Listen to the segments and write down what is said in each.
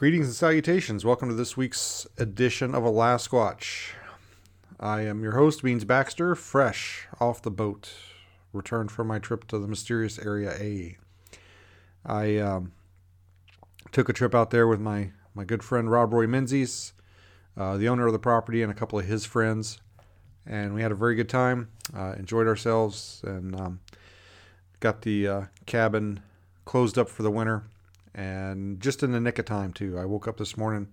Greetings and salutations. Welcome to this week's edition of Alasquatch. I am your host, Beans Baxter, fresh off the boat, returned from my trip to the mysterious Area A. I um, took a trip out there with my, my good friend Rob Roy Menzies, uh, the owner of the property, and a couple of his friends. And we had a very good time, uh, enjoyed ourselves, and um, got the uh, cabin closed up for the winter. And just in the nick of time, too. I woke up this morning,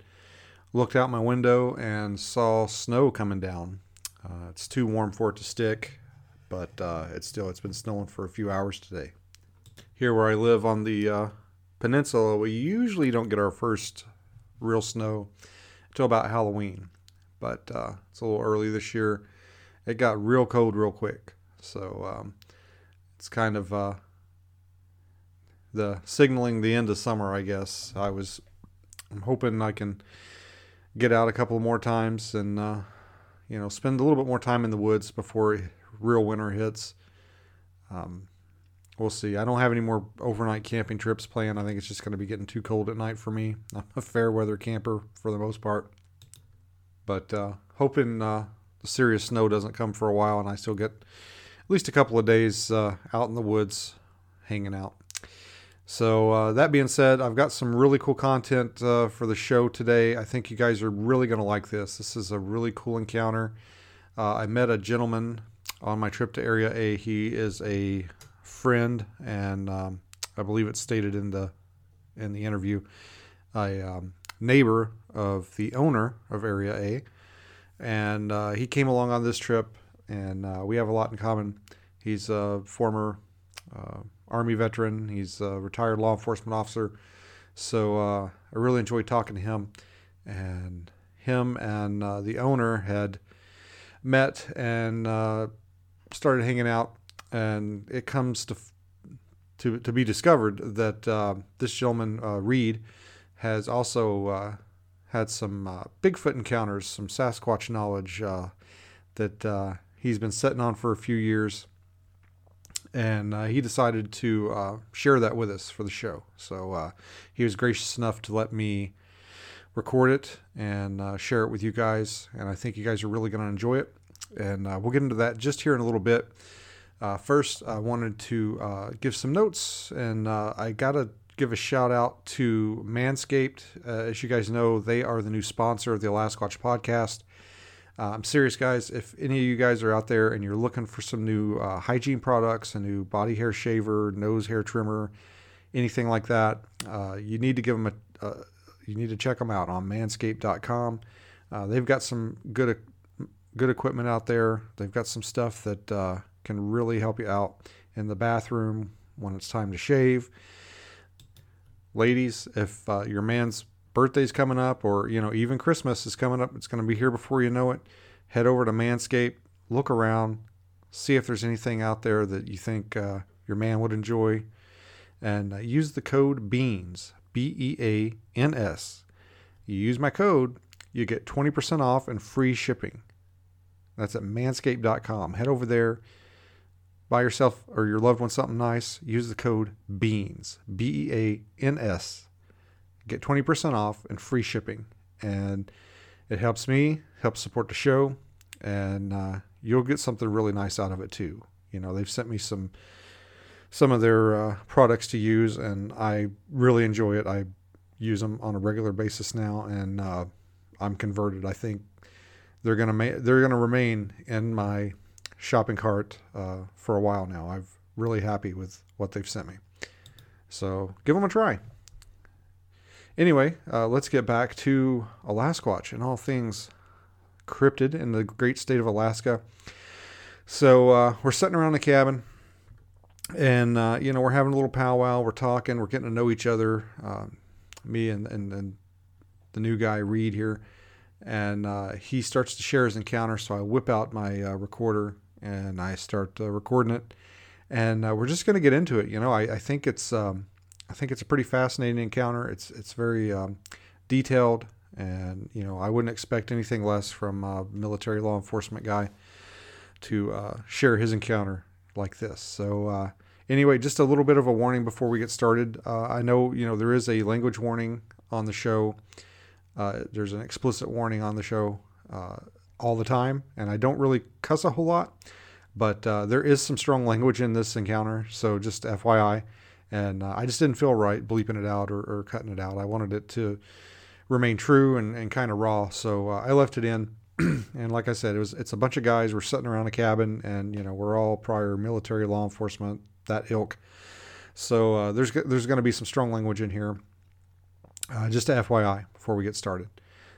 looked out my window, and saw snow coming down. Uh, it's too warm for it to stick, but uh, it's still it's been snowing for a few hours today here where I live on the uh, peninsula, we usually don't get our first real snow until about Halloween. But uh, it's a little early this year. It got real cold real quick. So um, it's kind of uh, the signaling the end of summer, I guess. I was I'm hoping I can get out a couple more times and uh, you know spend a little bit more time in the woods before real winter hits. Um, we'll see. I don't have any more overnight camping trips planned. I think it's just going to be getting too cold at night for me. I'm a fair weather camper for the most part, but uh, hoping uh, the serious snow doesn't come for a while and I still get at least a couple of days uh, out in the woods hanging out. So uh, that being said, I've got some really cool content uh, for the show today. I think you guys are really going to like this. This is a really cool encounter. Uh, I met a gentleman on my trip to Area A. He is a friend, and um, I believe it's stated in the in the interview, a um, neighbor of the owner of Area A, and uh, he came along on this trip, and uh, we have a lot in common. He's a former uh, Army veteran. He's a retired law enforcement officer, so uh, I really enjoyed talking to him, and him and uh, the owner had met and uh, started hanging out. And it comes to to, to be discovered that uh, this gentleman uh, Reed has also uh, had some Bigfoot encounters, some Sasquatch knowledge that he's been sitting on for a few years, and he decided to share that with us for the show. So he was gracious enough to let me record it and share it with you guys, and I think you guys are really going to enjoy it. And we'll get into that just here in a little bit. Uh, first, I wanted to uh, give some notes, and uh, I got to give a shout out to Manscaped. Uh, as you guys know, they are the new sponsor of the Alasquatch podcast. Uh, I'm serious, guys. If any of you guys are out there and you're looking for some new uh, hygiene products, a new body hair shaver, nose hair trimmer, anything like that, you need to give them a. you need to check them out on Manscaped.com. they've got some good good equipment out there. They've got some stuff that can really help you out in the bathroom when it's time to shave. Ladies, if uh, your man's birthday's coming up or you know even Christmas is coming up, it's going to be here before you know it. Head over to Manscaped, look around, see if there's anything out there that you think uh, your man would enjoy, and uh, use the code BEANS B E A N S. You use my code, you get 20% off and free shipping. That's at manscaped.com. Head over there buy yourself or your loved one something nice, use the code BEANS, B E A N S. Get 20% off and free shipping. And it helps me, helps support the show, and uh, you'll get something really nice out of it too. You know, they've sent me some some of their uh, products to use, and I really enjoy it. I use them on a regular basis now, and uh, I'm converted. I think they're gonna ma- they're gonna remain in my shopping cart uh, for a while now. I'm really happy with what they've sent me. So give them a try. Anyway, uh, let's get back to Alasquatch and all things cryptid in the great state of Alaska. So uh, we're sitting around the cabin, and uh, you know we're having a little powwow. We're talking. We're getting to know each other. Um, me and, and and the new guy Reed here, and uh, he starts to share his encounter. So I whip out my uh, recorder and I start uh, recording it, and we're just going to get into it. You know, I, I think it's um, I think it's a pretty fascinating encounter. It's it's very um, detailed, and you know I wouldn't expect anything less from a military law enforcement guy to uh, share his encounter like this. So uh, anyway, just a little bit of a warning before we get started. Uh, I know you know there is a language warning on the show. Uh, there's an explicit warning on the show uh, all the time, and I don't really cuss a whole lot, but uh, there is some strong language in this encounter. So just FYI, and uh, I just didn't feel right bleeping it out or, or, cutting it out. I wanted it to remain true and, and kind of raw, so uh, I left it in. and like I said, it was it's a bunch of guys. We're sitting around a cabin, and you know we're all prior military, law enforcement, that ilk. So uh, there's there's going to be some strong language in here. Uh, just to FYI before we get started.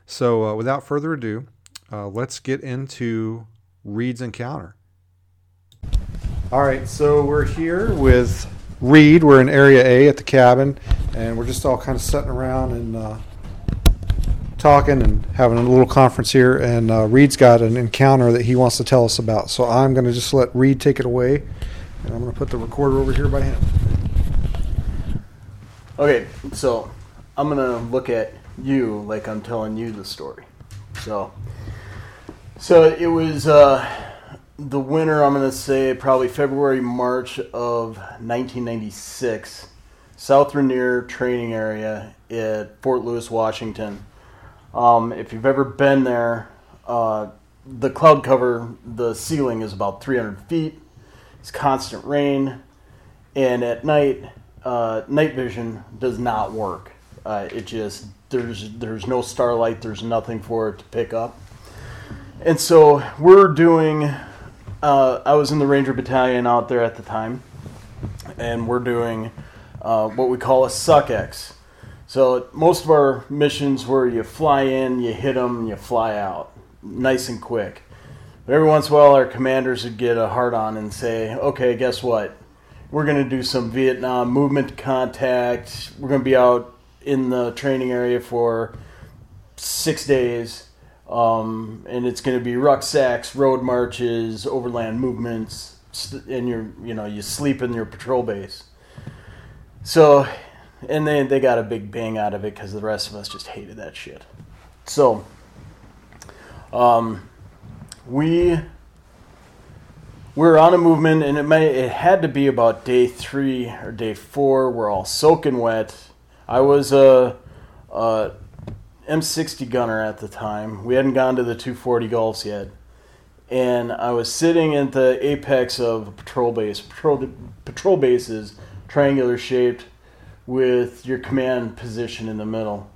So uh, without further ado, uh, let's get into Reed's encounter. All right, so we're here with Reed. We're in Area A at the cabin, and we're just all kind of sitting around and uh, talking and having a little conference here. And uh, Reed's got an encounter that he wants to tell us about. So I'm going to just let Reed take it away, and I'm going to put the recorder over here by him. Okay, so I'm going to look at you like I'm telling you the story. So so it was uh, the winter, I'm going to say probably February, March of 1996. South Rainier training area at Fort Lewis, Washington. Um, if you've ever been there, uh, the cloud cover, the ceiling is about 300 feet. It's constant rain, and at night, uh, night vision does not work. Uh, it just there's there's no starlight. There's nothing for it to pick up. And so we're doing. Uh, I was in the Ranger Battalion out there at the time, and we're doing uh, what we call a suck-X. So most of our missions where you fly in, you hit them, you fly out, nice and quick. But every once in a while, our commanders would get a hard on and say, "Okay, guess what? We're going to do some Vietnam movement contact. We're going to be out in the training area for six days." Um, and it's going to be rucksacks, road marches, overland movements, and you you know you sleep in your patrol base. So, and they they got a big bang out of it because the rest of us just hated that shit. So, um, we we're on a movement, and it may it had to be about day three or day four. We're all soaking wet. I was a, a M60 gunner at the time. We hadn't gone to the 240 Golfs yet. And I was sitting at the apex of a patrol base. Patrol, patrol base is triangular shaped with your command position in the middle.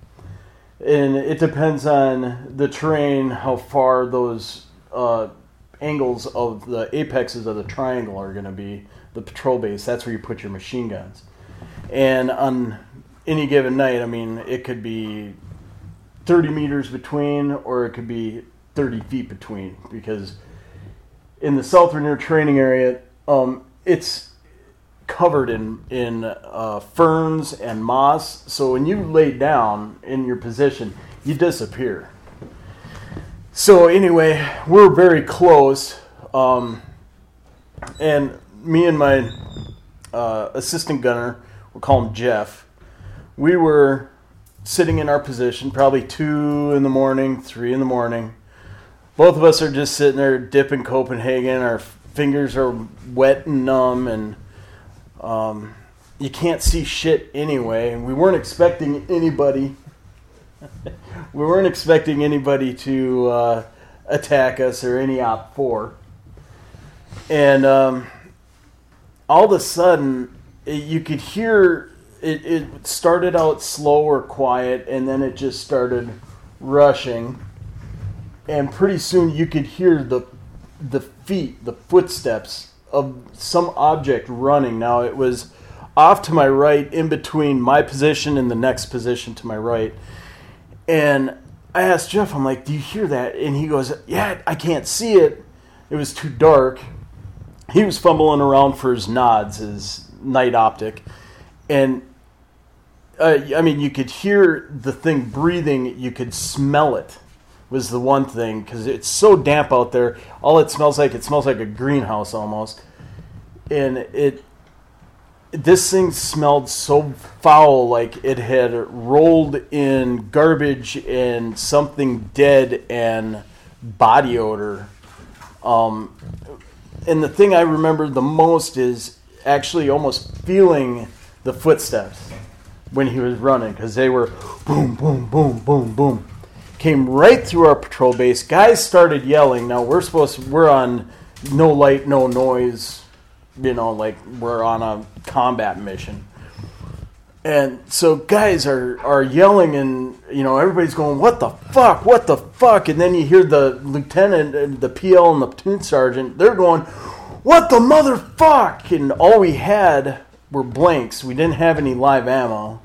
And it depends on the terrain, how far those uh, angles of the apexes of the triangle are going to be. The patrol base, that's where you put your machine guns. And on any given night, I mean, it could be 30 meters between, or it could be 30 feet between, because in the South Rainier training area, um, it's covered in in uh, ferns and moss. So when you lay down in your position, you disappear. So anyway, we're very close, um, and me and my uh, assistant gunner, we'll call him Jeff. We were sitting in our position, probably two in the morning, three in the morning. Both of us are just sitting there dipping Copenhagen. Our fingers are wet and numb, and um, you can't see shit anyway. And we weren't expecting anybody. we weren't expecting anybody to uh, attack us or any OPFOR. And um, all of a sudden, you could hear it, it started out slow or quiet and then it just started rushing. And pretty soon you could hear the the feet the footsteps of some object running. Now it was off to my right in between my position and the next position to my right. And i asked jeff i'm like do you hear that? And he goes yeah i can't see it. It was too dark. He was fumbling around for his nods his night optic. And uh, I mean, you could hear the thing breathing. You could smell it. Was the one thing because it's so damp out there. All it smells like it smells like a greenhouse almost, and it. This thing smelled so foul, like it had rolled in garbage and something dead and body odor. Um, and the thing I remember the most is actually almost feeling the footsteps when he was running because they were boom, boom, boom, boom, boom. Came right through our patrol base. Guys started yelling. Now we're supposed to, we're on no light, no noise. You know, like we're on a combat mission. And so guys are, are yelling and you know everybody's going what the fuck what the fuck and then you hear the lieutenant and the PL and the platoon sergeant they're going what the motherfuck and all we had were blanks we didn't have any live ammo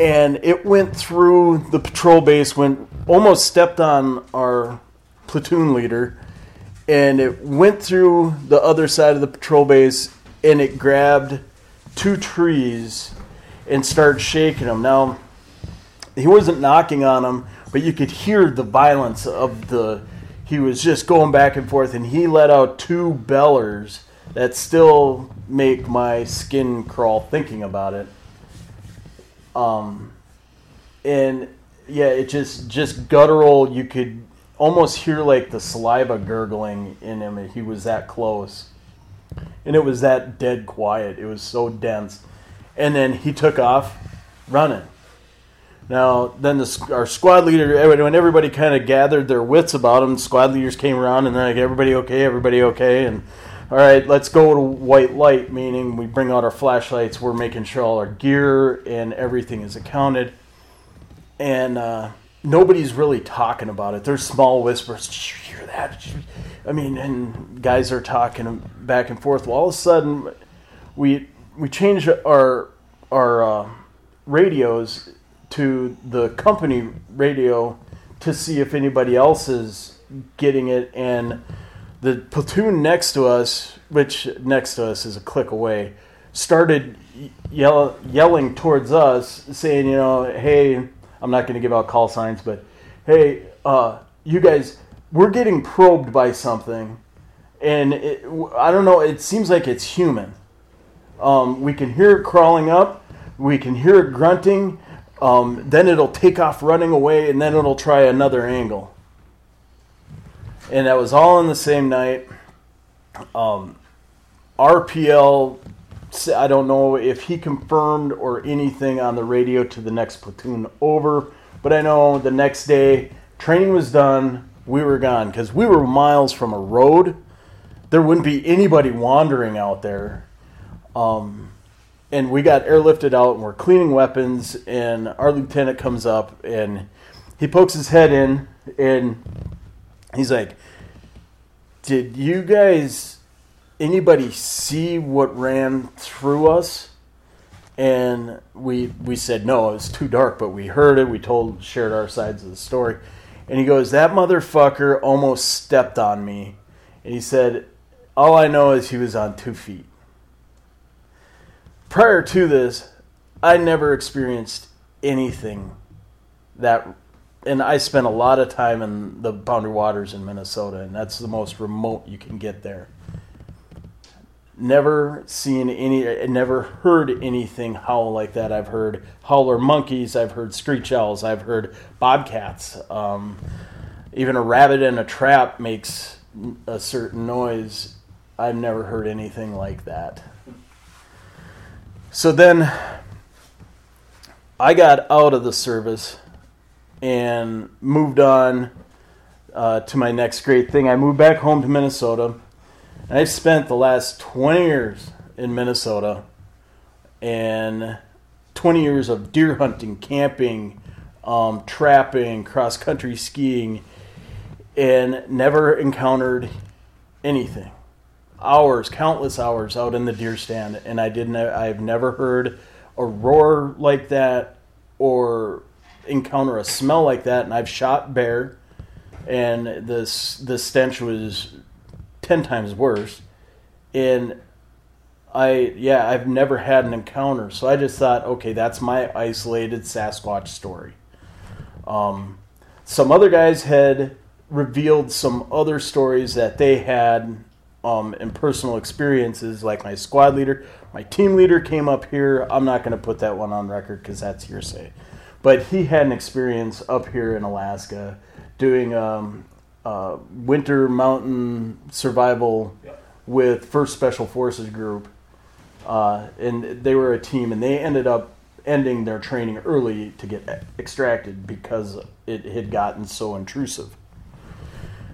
and it went through the patrol base went almost stepped on our platoon leader and it went through the other side of the patrol base and it grabbed two trees and started shaking them. Now, he wasn't knocking on them, but you could hear the violence of the. He was just going back and forth, and he let out two bellers that still make my skin crawl thinking about it. Um, and yeah, it just just guttural. You could almost hear like the saliva gurgling in him. He was that close, and it was that dead quiet. It was so dense and then he took off running. Now, then the, our squad leader, when everybody kind of gathered their wits about him, squad leaders came around and like, everybody okay, everybody okay, and all right, let's go to white light, meaning we bring out our flashlights, we're making sure all our gear and everything is accounted. And uh, nobody's really talking about it. There's small whispers. Did you hear that? I mean, and guys are talking back and forth. Well, all of a sudden, we we changed our our uh, radios to the company radio to see if anybody else is getting it and the platoon next to us which next to us is a click away started yell, yelling towards us saying you know hey i'm not going to give out call signs but hey uh, you guys we're getting probed by something and it, i don't know it seems like it's human um, we can hear it crawling up. We can hear it grunting. Um, then it'll take off running away, and then it'll try another angle. And that was all in the same night. Um, RPL, I don't know if he confirmed or anything on the radio to the next platoon over, but I know the next day training was done. We were gone because we were miles from a road. There wouldn't be anybody wandering out there um, and we got airlifted out and we're cleaning weapons and our lieutenant comes up and he pokes his head in and he's like did you guys anybody see what ran through us? And we we said no it was too dark but we heard it. We told shared our sides of the story. And he goes that motherfucker almost stepped on me. And he said all i know is he was on two feet. Prior to this, I never experienced anything that, and I spent a lot of time in the Boundary Waters in Minnesota, and that's the most remote you can get there. Never seen any, never heard anything howl like that. I've heard howler monkeys, I've heard screech owls, I've heard bobcats. Um, even a rabbit in a trap makes a certain noise. I've never heard anything like that. So then I got out of the service and moved on uh, to my next great thing. I moved back home to Minnesota. And I've spent the last 20 years in Minnesota and 20 years of deer hunting, camping, um, trapping, cross country skiing, and never encountered anything hours, countless hours out in the deer stand, and I didn't. I've never heard a roar like that or encounter a smell like that. And I've shot bear, and this the stench was ten times worse. And I yeah, I've never had an encounter, so I just thought, okay, that's my isolated Sasquatch story. Um, some other guys had revealed some other stories that they had um, in personal experiences, like my squad leader, my team leader came up here. I'm not going to put that one on record because that's hearsay, but he had an experience up here in Alaska doing um, uh, winter mountain survival with First Special Forces Group, uh, and they were a team, and they ended up ending their training early to get extracted because it had gotten so intrusive.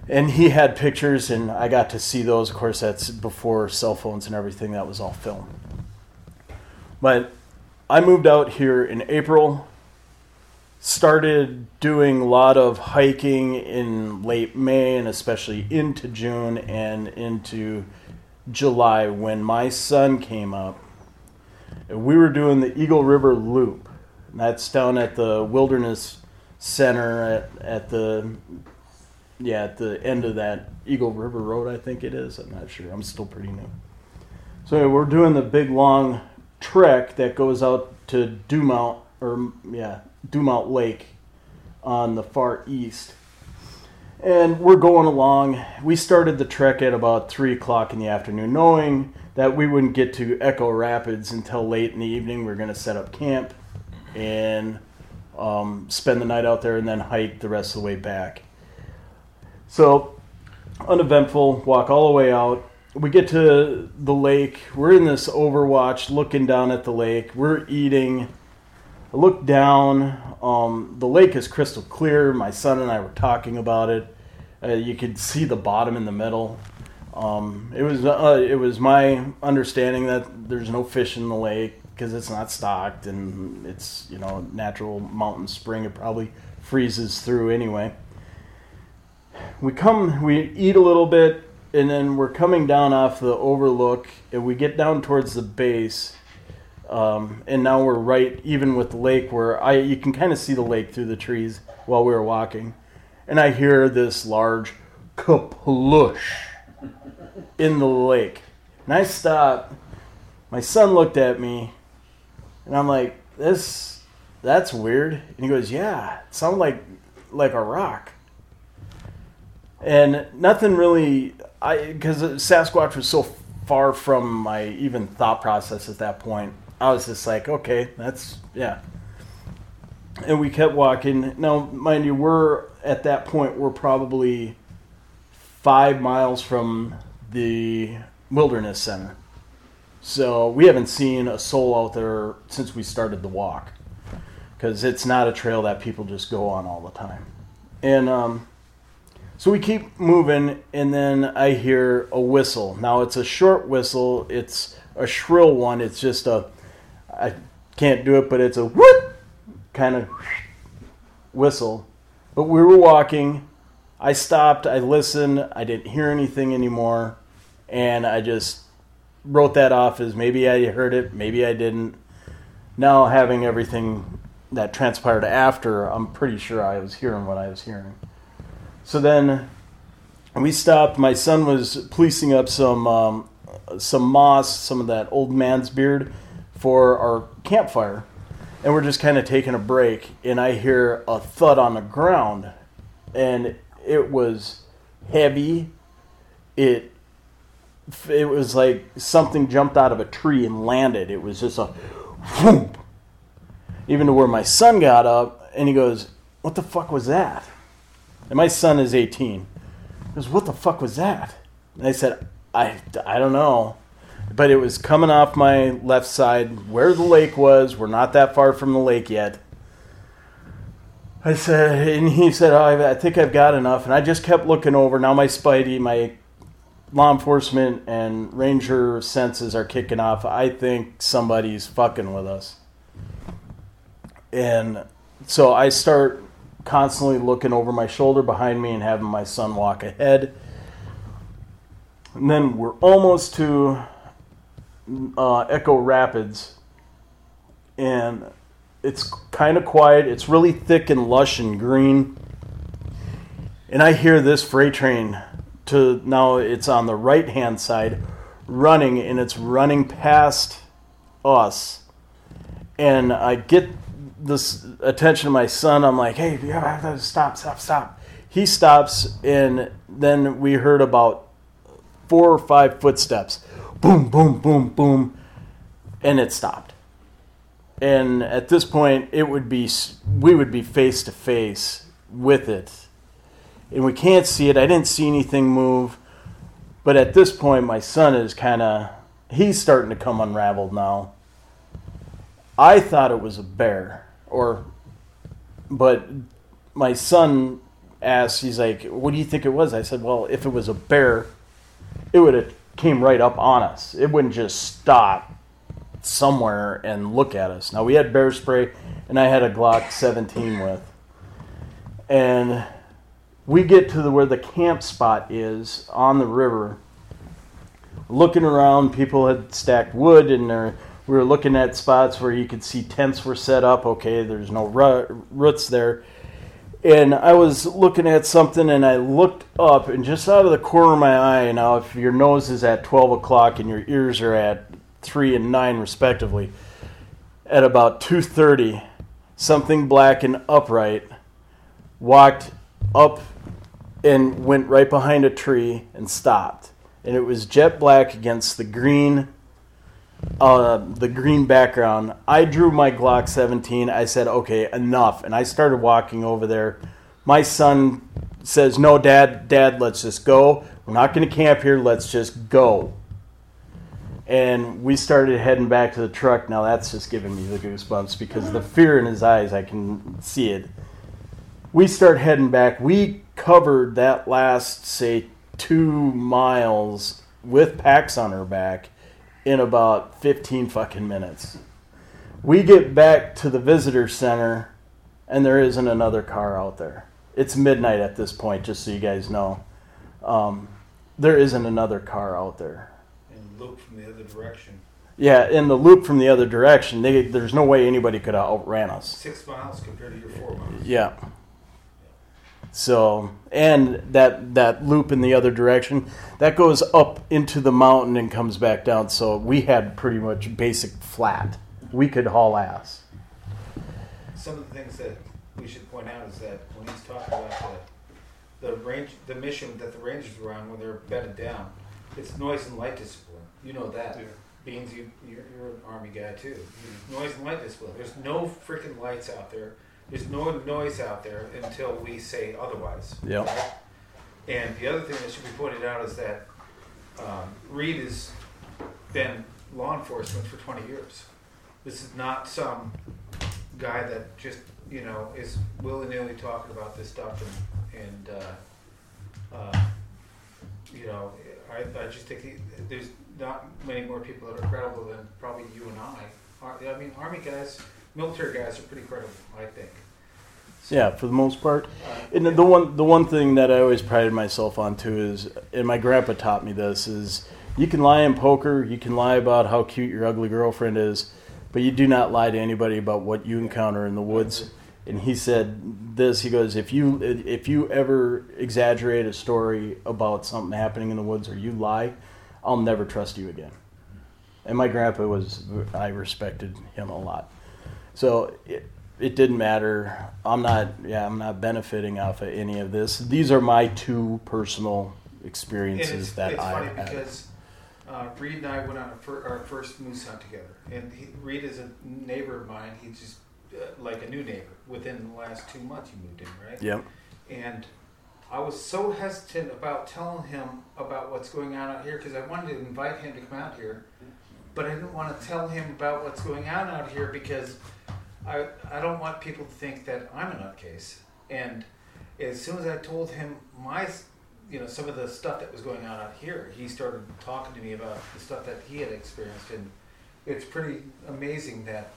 And he had pictures, and I got to see those. Of course, that's before cell phones and everything. That was all film. But I moved out here in April started doing a lot of hiking in late May and especially into June and into July when my son came up. We were doing the Eagle River Loop. That's down at the Wilderness Center at, at the yeah at the end of that Eagle River Road. I think it is. I'm not sure. I'm still pretty new. So we're doing the big long trek that goes out to Dumont or yeah Dumont Lake on the far east. And we're going along. We started the trek at about 3 o'clock in the afternoon, knowing that we wouldn't get to Echo Rapids until late in the evening. We are going to set up camp and um, spend the night out there and then hike the rest of the way back. So, uneventful, walk all the way out. We get to the lake. We're in this overwatch looking down at the lake. We're eating I looked down. Um, the lake is crystal clear. My son and I were talking about it. Uh, you could see the bottom in the middle. Um, it was uh, it was my understanding that there's no fish in the lake because it's not stocked and it's you know natural mountain spring. It probably freezes through anyway. We come, we eat a little bit, and then we're coming down off the overlook, and we get down towards the base um, and now we're right even with the lake where I you can kind of see the lake through the trees while we were walking. And I hear this large kaplush in the lake. And I stop. My son looked at me and I'm like, this that's weird. And he goes, Yeah, it sounded like like a rock. And nothing really I because Sasquatch was so far from my even thought process at that point. I was just like, okay, that's yeah. And we kept walking. Now, mind you, we're at that point we're probably five miles from the wilderness center. So we haven't seen a soul out there since we started the walk, because it's not a trail that people just go on all the time. And um, so we keep moving, and then I hear a whistle. Now it's a short whistle. It's a shrill one. It's just a I can't do it, but it's a whoop kind of whistle. But we were walking. I stopped. I listened. I didn't hear anything anymore, and I just wrote that off as maybe I heard it, maybe I didn't. Now having everything that transpired after, I'm pretty sure I was hearing what I was hearing. So then we stopped. My son was policing up some um, some moss, some of that old man's beard for our campfire, and we're just kind of taking a break, and I hear a thud on the ground, and it was heavy. It it was like something jumped out of a tree and landed. It was just a whoop. Even to where my son got up and he goes, What the fuck was that? And my son is 18. He goes, What the fuck was that? And I said, I, I don't know but it was coming off my left side where the lake was. We're not that far from the lake yet. I said, and he said, oh, I think I've got enough. And I just kept looking over. Now my Spidey, my law enforcement and ranger senses are kicking off. I think somebody's fucking with us. And so I start constantly looking over my shoulder behind me and having my son walk ahead. And then we're almost to uh, Echo Rapids, and it's kind of quiet. It's really thick and lush and green. And I hear this freight train to now it's on the right hand side, running, and it's running past us. And I get this attention of my son. I'm like, hey, you have to stop, stop, stop. He stops, and then we heard about four or five footsteps. Boom, boom, boom, boom. And it stopped. And at this point, it would be we would be face to face with it, and we can't see it. I didn't see anything move, but at this point, my son is kind of he's starting to come unraveled now. I thought it was a bear, or, but my son asked, he's like, "What do you think it was?" I said, "Well, if it was a bear, it would have came right up on us. It wouldn't just stop somewhere and look at us. Now we had bear spray, and I had a Glock 17 with, and we get to the where the camp spot is on the river. Looking around, people had stacked wood, and we were looking at spots where you could see tents were set up. Okay, there's no roots there. And I was looking at something, and I looked up, and just out of the corner of my eye, now if your nose is at 12 o'clock and your ears are at three and nine respectively. At about two thirty, something black and upright walked up and went right behind a tree and stopped. And it was jet black against the green, uh, the green background. I drew my Glock 17. I said, "Okay, enough," and I started walking over there. My son says, "No, Dad, Dad, let's just go. We're not going to camp here. Let's just go." and we started heading back to the truck. Now that's just giving me the goosebumps because the fear in his eyes, I can see it. We start heading back. We covered that last, say, two miles with packs on our back in about 15 fucking minutes. We get back to the visitor center, and there isn't another car out there. It's midnight at this point, just so you guys know. Um, there isn't another car out there And loop from the other direction. Yeah, in the loop from the other direction, they, there's no way anybody could have outran us. Six miles compared to your four miles. Yeah. So, and that that loop in the other direction, that goes up into the mountain and comes back down. So we had pretty much basic flat. We could haul ass. Some of the things that we should point out is that when he's talking about the the range, the mission that the Rangers were on when they're bedded down, it's noise and light discipline. You know that. Yeah. Beans, you, you're, you're an army guy too. Mm-hmm. Noise and light discipline. There's no freaking lights out there. There's no noise out there until we say otherwise. Yep. Right? And the other thing that should be pointed out is that um, Reed has been law enforcement for 20 years. This is not some guy that just you know is willy nilly talking about this stuff and and uh, uh, you know I, I just think he, there's not many more people that are credible than probably you and I. I mean, Army guys, military guys are pretty credible, I think. So, yeah, for the most part. Uh, and the one the one thing that I always prided myself on too is, and my grandpa taught me this is, you can lie in poker, you can lie about how cute your ugly girlfriend is, but you do not lie to anybody about what you encounter in the woods. And he said this. He goes, if you if you ever exaggerate a story about something happening in the woods or you lie, I'll never trust you again. And my grandpa was, I respected him a lot. So it, it didn't matter. I'm not, yeah, I'm not benefiting off of any of this. These are my two personal experiences it's, that it's I funny had. because uh, Reed and I went on fir- our first moose hunt together, and he, Reed is a neighbor of mine. He's just uh, like a new neighbor. Within the last two months, he moved in, right? Yep. And I was so hesitant about telling him about what's going on out here because I wanted to invite him to come out here, but I didn't want to tell him about what's going on out here because I I don't want people to think that I'm a nutcase. And as soon as I told him my you know some of the stuff that was going on out here, he started talking to me about the stuff that he had experienced, and it's pretty amazing that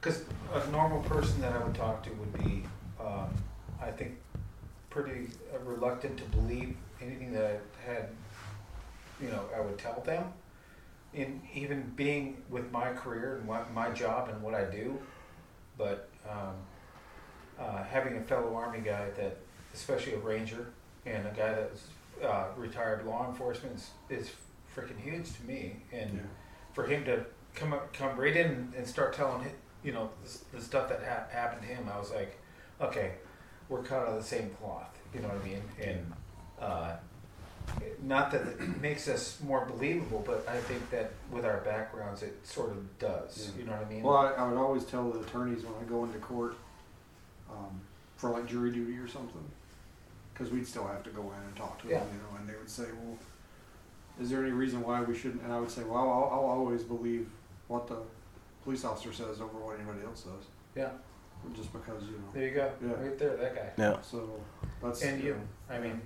because uh, a normal person that I would talk to would be um, I think pretty uh, reluctant to believe anything that I had, you know, I would tell them. In even being with my career and my, my job and what I do, but um, uh, having a fellow Army guy that, especially a Ranger, and a guy that's uh, retired law enforcement is, is freaking huge to me, and Yeah. for him to come up, come right in and start telling hi- you know the, the stuff that ha- happened to him, I was like, okay, we're cut out of the same cloth. You know what I mean? And uh, not that it makes us more believable, but I think that with our backgrounds, it sort of does. Yeah. You know what I mean? Well, I, I would always tell the attorneys when I go into court um, for like jury duty or something, because we'd still have to go in and talk to Yeah. them, you know, and they would say, "Well, is there any reason why we shouldn't?" And I would say, "Well, I'll, I'll always believe what the police officer says over what anybody else says, yeah. just because you know." There you go. Yeah. Right there, that guy. Yeah. So that's And you. know, I mean,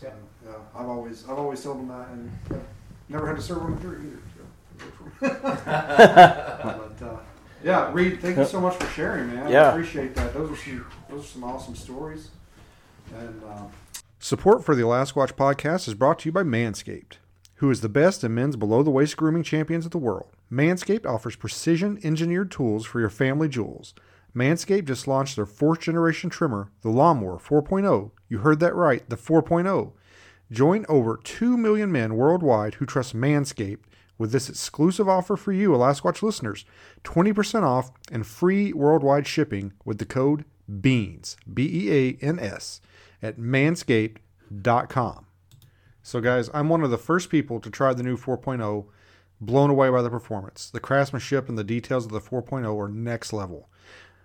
So, yeah, I've always I've always told them that, and I've never had to serve on a jury either. So. but uh, yeah, Reed, thank you so much for sharing, man. I Yeah. appreciate that. Those are some those are some awesome stories. And uh, support for the Alasquatch podcast is brought to you by Manscaped, who is the best in men's below the waist grooming champions of the world. Manscaped offers precision engineered tools for your family jewels. Manscaped just launched their fourth generation trimmer, the Lawnmower 4.0. You heard that right, the 4.0. Join over 2 million men worldwide who trust Manscaped with this exclusive offer for you, Alasquatch listeners 20% off and free worldwide shipping with the code BEANS, B E A N S, at manscaped.com. So, guys, I'm one of the first people to try the new 4.0, blown away by the performance. The craftsmanship and the details of the 4.0 are next level.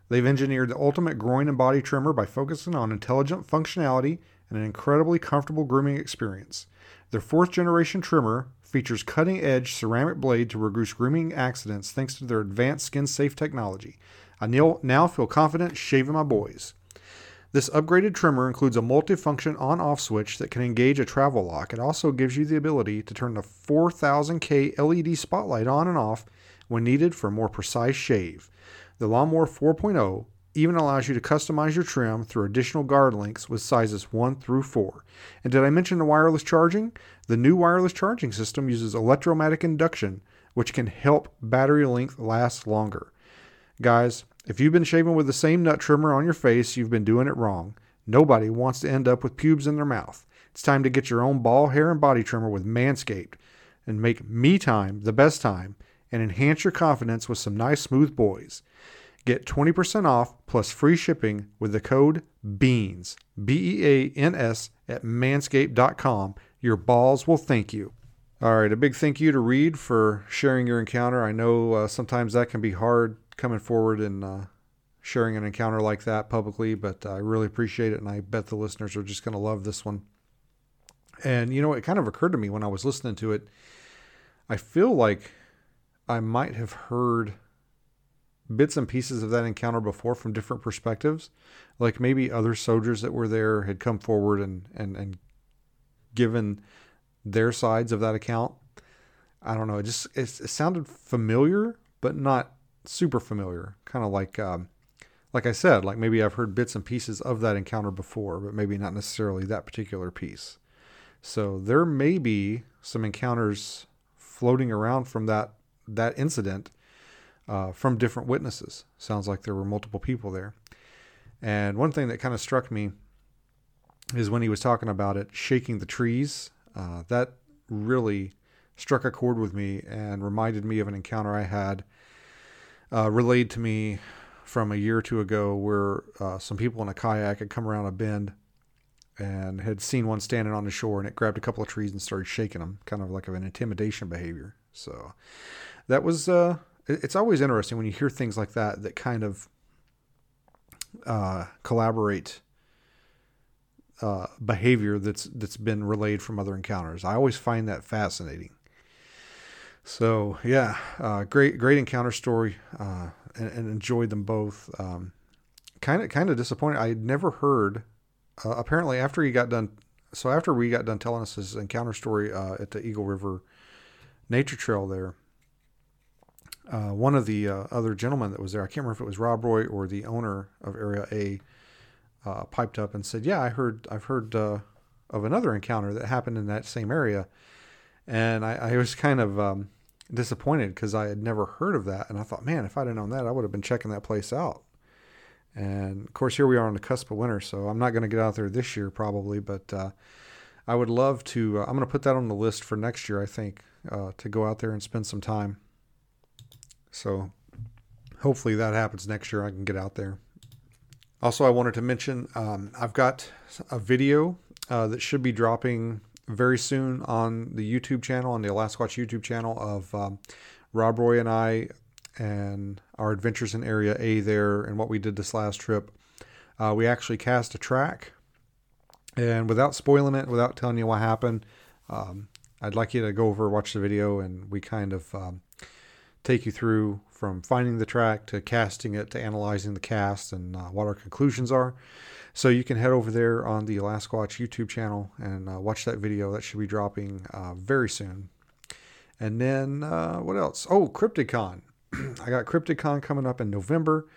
They've engineered the ultimate groin and body trimmer by focusing on intelligent functionality and an incredibly comfortable grooming experience. Their fourth generation trimmer features cutting edge ceramic blade to reduce grooming accidents thanks to their advanced skin safe technology. I now feel confident shaving my boys. This upgraded trimmer includes a multifunction on off switch that can engage a travel lock. It also gives you the ability to turn the 4000K LED spotlight on and off when needed for a more precise shave. The Lawnmower 4.0 even allows you to customize your trim through additional guard links with sizes 1 through 4. And did I mention the wireless charging? The new wireless charging system uses electromagnetic induction, which can help battery length last longer. Guys, if you've been shaving with the same nut trimmer on your face, you've been doing it wrong. Nobody wants to end up with pubes in their mouth. It's time to get your own ball, hair, and body trimmer with Manscaped and make me time the best time and enhance your confidence with some nice, smooth boys. Get 20% off plus free shipping with the code BEANS, B E A N S, at manscaped.com. Your balls will thank you. All right, a big thank you to Reed for sharing your encounter. I know uh, sometimes that can be hard coming forward and uh, sharing an encounter like that publicly, but I really appreciate it, and I bet the listeners are just going to love this one. And you know, it kind of occurred to me when I was listening to it. I feel like I might have heard bits and pieces of that encounter before from different perspectives. Like maybe other soldiers that were there had come forward and, and, and given their sides of that account. I don't know. It just it, it sounded familiar, but not super familiar. Kind of like um, like I said, like maybe I've heard bits and pieces of that encounter before, but maybe not necessarily that particular piece. So there may be some encounters floating around from that that incident uh, from different witnesses. Sounds like there were multiple people there. And one thing that kind of struck me is when he was talking about it shaking the trees. Uh, that really struck a chord with me and reminded me of an encounter I had uh, relayed to me from a year or two ago where uh, some people in a kayak had come around a bend and had seen one standing on the shore and it grabbed a couple of trees and started shaking them, kind of like of an intimidation behavior. So that was, uh, it's always interesting when you hear things like that that kind of uh, collaborate uh, behavior that's that's been relayed from other encounters. I always find that fascinating. So yeah, uh, great great encounter story, uh, and, and enjoyed them both. Kind of kind of disappointed. I had never heard. Uh, apparently, after he got done, so after we got done telling us his encounter story uh, at the Eagle River Nature Trail there, uh, one of the uh, other gentlemen that was there, I can't remember if it was Rob Roy or the owner of Area A, uh, piped up and said, "Yeah, I heard I've heard uh, of another encounter that happened in that same area," and I, I was kind of um, disappointed because I had never heard of that, and I thought, man, if I'd have known that, I would have been checking that place out. And of course, here we are on the cusp of winter, so I'm not going to get out there this year probably, but uh, I would love to. Uh, I'm going to put that on the list for next year. I think to go out there and spend some time. So hopefully that happens next year. I can get out there. Also, I wanted to mention um, I've got a video uh, that should be dropping very soon on the YouTube channel, on the Alasquatch YouTube channel of um, Rob Roy and I and our adventures in Area A there and what we did this last trip. Uh, we actually cast a track, and without spoiling it, without telling you what happened, um, I'd like you to go over, watch the video, and we kind of um, take you through from finding the track to casting it to analyzing the cast and uh, what our conclusions are. So you can head over there on the Alasquatch YouTube channel and uh, watch that video. That should be dropping uh, very soon. And then uh, what else? Oh, CryptidCon. I got CryptidCon coming up in November.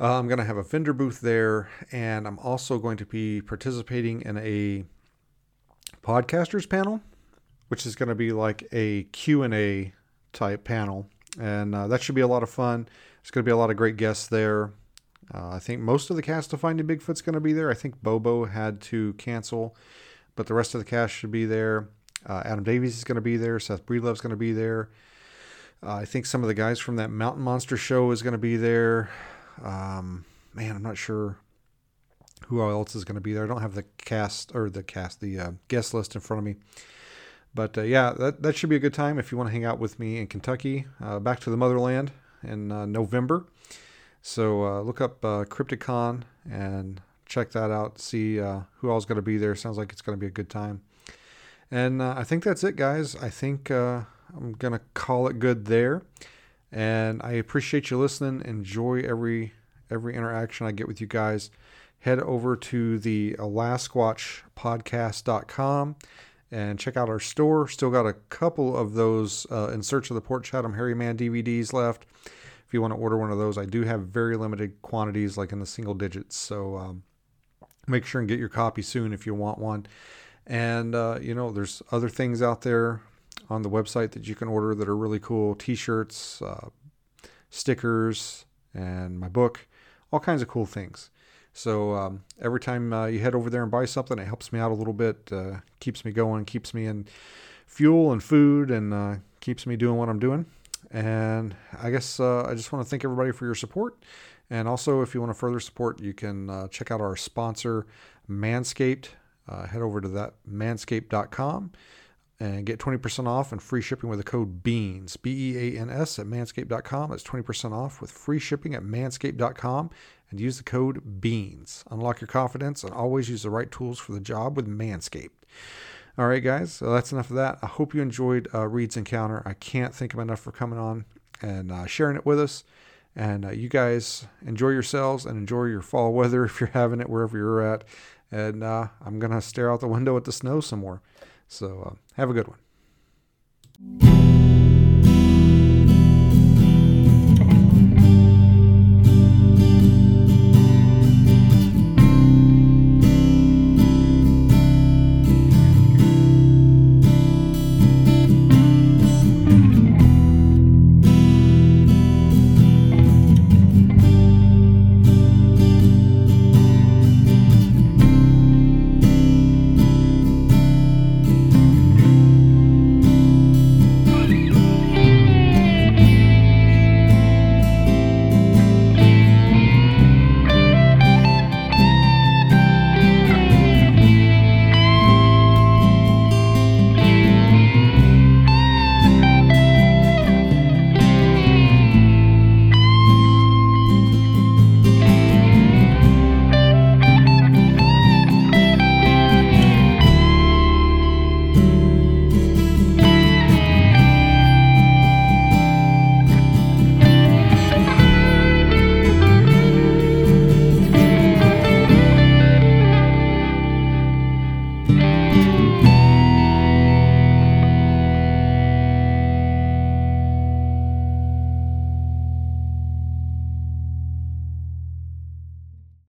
Uh, I'm going to have a vendor booth there, and I'm also going to be participating in a podcasters panel, which is going to be like a Q&A type panel, and uh, that should be a lot of fun. There's going to be a lot of great guests there. Uh, I think most of the cast of Finding Bigfoot's going to be there. I think Bobo had to cancel, but the rest of the cast should be there. Uh, Adam Davies is going to be there. Seth Breedlove's going to be there. Uh, I think some of the guys from that Mountain Monster show is going to be there. Um, man, I'm not sure who else is going to be there. I don't have the cast or the cast, the uh, guest list in front of me. But uh, yeah, that, that should be a good time if you want to hang out with me in Kentucky, uh, back to the motherland in uh, November. So uh, look up uh, CryptidCon and check that out. See who all's going to be there. Sounds like it's going to be a good time. And I think that's it, guys. I think I'm going to call it good there. And I appreciate you listening. Enjoy every every interaction I get with you guys. Head over to the AlasquatchPodcast.com and check out our store. Still got a couple of those uh, In Search of the Port Chatham Hairy Man DVDs left if you want to order one of those, I do have very limited quantities, like in the single digits. So um, make sure and get your copy soon if you want one. And, uh, you know, there's other things out there on the website that you can order that are really cool t shirts, uh, stickers, and my book, all kinds of cool things. So um, every time uh, you head over there and buy something, it helps me out a little bit, uh, keeps me going, keeps me in fuel and food, and uh, keeps me doing what I'm doing. And I guess uh, I just want to thank everybody for your support. And also, if you want to further support, you can uh, check out our sponsor, Manscaped. Uh, head over to that manscaped.com and get 20% off and free shipping with the code BEANS, B E A N S, at manscaped.com. That's 20% off with free shipping at manscaped.com and use the code BEANS. Unlock your confidence and always use the right tools for the job with Manscaped. All right, guys. So that's enough of that. I hope you enjoyed uh, Reed's Encounter. I can't thank him enough for coming on and uh, sharing it with us. And uh, you guys enjoy yourselves and enjoy your fall weather if you're having it wherever you're at. And uh, I'm going to stare out the window at the snow some more. So uh, have a good one.